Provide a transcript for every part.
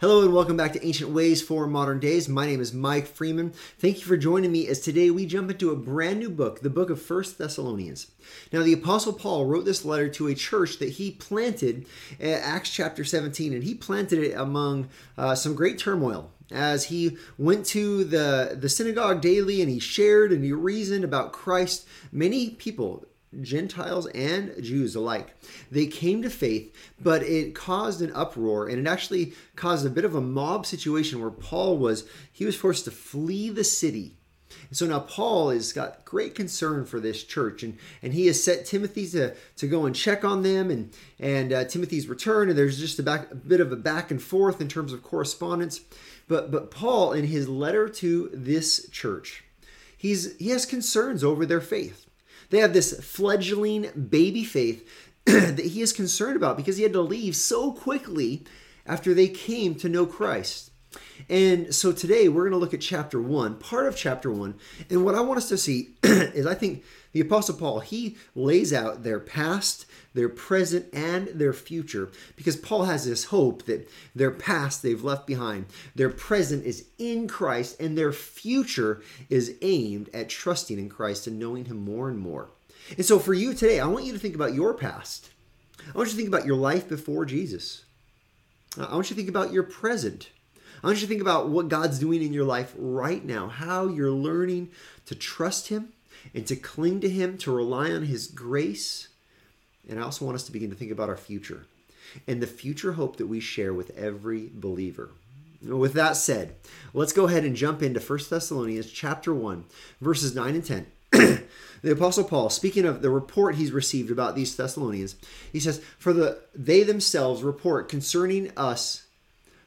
Hello and welcome back to Ancient Ways for Modern Days. My name is Mike Freeman. Thank you for joining me as today we jump into a brand new book, the book of First Thessalonians. Now, the Apostle Paul wrote this letter to a church that he planted Acts chapter 17, and he planted it among uh, some great turmoil as he went to the, the synagogue daily and he shared and he reasoned about Christ. Many people Gentiles and Jews alike. They came to faith, but it caused an uproar and it actually caused a bit of a mob situation where Paul was he was forced to flee the city. And so now Paul has got great concern for this church and, and he has set Timothy to, to go and check on them and, and uh, Timothy's return. And there's just a, back, a bit of a back and forth in terms of correspondence. But, but Paul, in his letter to this church, he's, he has concerns over their faith. They have this fledgling baby faith that he is concerned about because he had to leave so quickly after they came to know Christ. And so today we're going to look at chapter one, part of chapter one. And what I want us to see is I think the Apostle Paul, he lays out their past, their present, and their future because Paul has this hope that their past they've left behind, their present is in Christ, and their future is aimed at trusting in Christ and knowing Him more and more. And so for you today, I want you to think about your past. I want you to think about your life before Jesus. I want you to think about your present. I want you to think about what God's doing in your life right now, how you're learning to trust Him and to cling to Him, to rely on His grace. And I also want us to begin to think about our future and the future hope that we share with every believer. With that said, let's go ahead and jump into 1 Thessalonians chapter 1, verses 9 and 10. the apostle paul speaking of the report he's received about these thessalonians he says for the they themselves report concerning us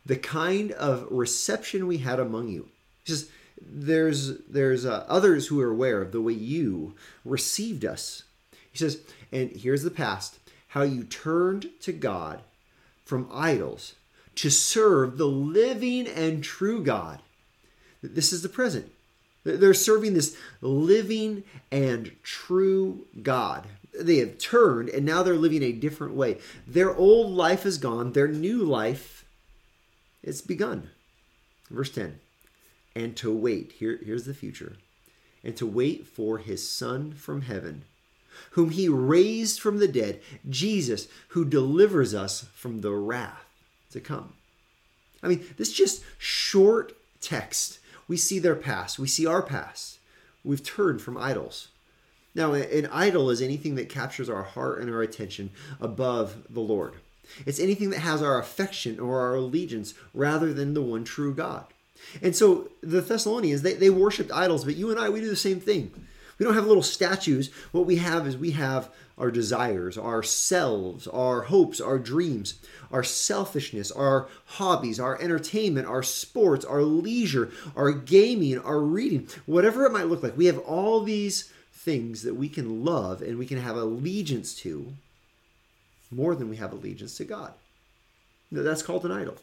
the kind of reception we had among you. He says there's there's uh, others who are aware of the way you received us. He says and here's the past how you turned to god from idols to serve the living and true god. This is the present. They're serving this living and true god. They have turned and now they're living a different way. Their old life is gone. Their new life is begun verse 10 and to wait. Here, here's the future. And to wait for his Son from heaven, whom he raised from the dead, Jesus, who delivers us from the wrath to come. I mean, this just short text. We see their past, we see our past. We've turned from idols. Now, an idol is anything that captures our heart and our attention above the Lord. It's anything that has our affection or our allegiance rather than the one true God. And so the Thessalonians, they, they worshiped idols, but you and I, we do the same thing. We don't have little statues. What we have is we have our desires, our selves, our hopes, our dreams, our selfishness, our hobbies, our entertainment, our sports, our leisure, our gaming, our reading, whatever it might look like. We have all these things that we can love and we can have allegiance to more than we have allegiance to God. That's called an idol.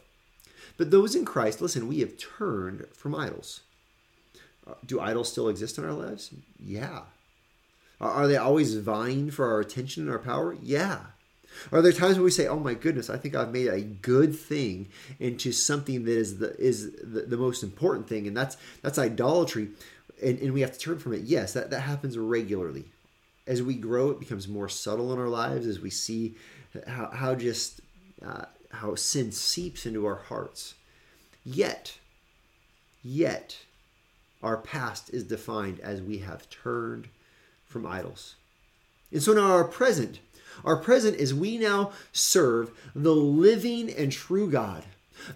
But those in Christ, listen, we have turned from idols. Uh, do idols still exist in our lives? Yeah. Are they always vying for our attention and our power? Yeah. Are there times when we say, "Oh my goodness, I think I've made a good thing into something that is the is the, the most important thing," and that's that's idolatry, and, and we have to turn from it? Yes, that that happens regularly. As we grow, it becomes more subtle in our lives. As we see how how just uh, how sin seeps into our hearts. Yet, yet, our past is defined as we have turned from idols. And so now our present, our present is we now serve the living and true God,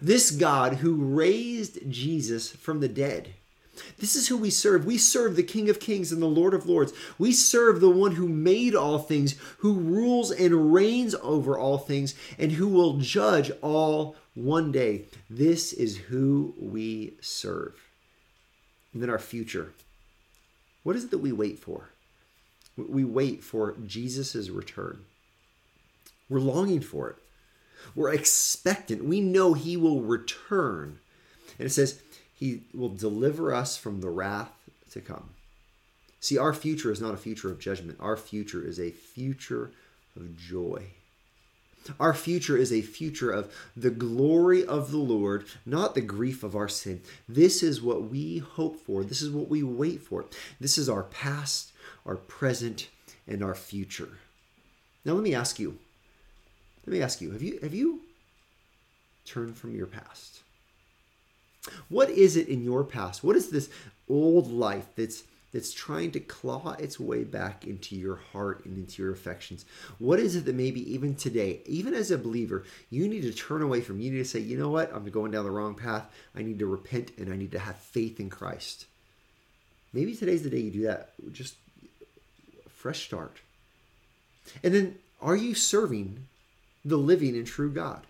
this God who raised Jesus from the dead. This is who we serve. We serve the King of Kings and the Lord of Lords. We serve the one who made all things, who rules and reigns over all things, and who will judge all one day. This is who we serve. And then our future. What is it that we wait for? We wait for Jesus' return. We're longing for it. We're expectant. We know he will return. And it says, he will deliver us from the wrath to come. See, our future is not a future of judgment. Our future is a future of joy. Our future is a future of the glory of the Lord, not the grief of our sin. This is what we hope for. This is what we wait for. This is our past, our present, and our future. Now let me ask you. Let me ask you, have you have you turned from your past? What is it in your past? What is this old life that's that's trying to claw its way back into your heart and into your affections? What is it that maybe even today, even as a believer, you need to turn away from? You need to say, you know what? I'm going down the wrong path. I need to repent and I need to have faith in Christ. Maybe today's the day you do that. Just fresh start. And then, are you serving the living and true God?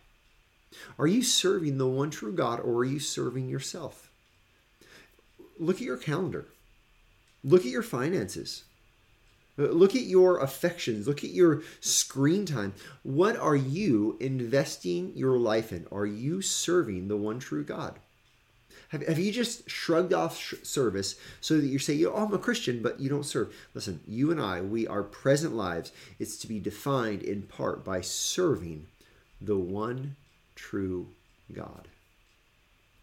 Are you serving the one true God or are you serving yourself? Look at your calendar. Look at your finances. Uh, look at your affections. Look at your screen time. What are you investing your life in? Are you serving the one true God? Have, have you just shrugged off sh- service so that you say, oh, I'm a Christian, but you don't serve? Listen, you and I, we, our present lives, it's to be defined in part by serving the one true God.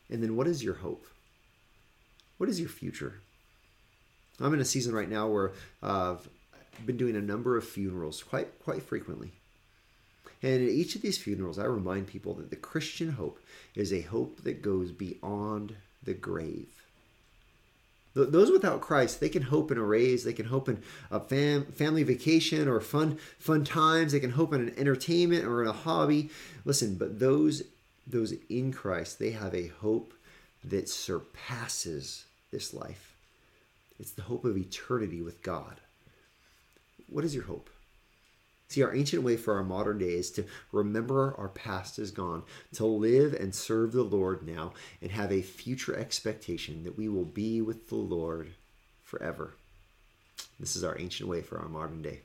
And then what is your hope? What is your future? I'm in a season right now where uh, I've been doing a number of funerals quite quite frequently. And at each of these funerals, I remind people that the Christian hope is a hope that goes beyond the grave. Those without Christ, they can hope in a raise, they can hope in a fam- family vacation or fun fun times, they can hope in an entertainment or in a hobby. Listen, but those those in Christ, they have a hope that surpasses this life. It's the hope of eternity with God. What is your hope? See, our ancient way for our modern day is to remember our past is gone, to live and serve the Lord now, and have a future expectation that we will be with the Lord forever. This is our ancient way for our modern day.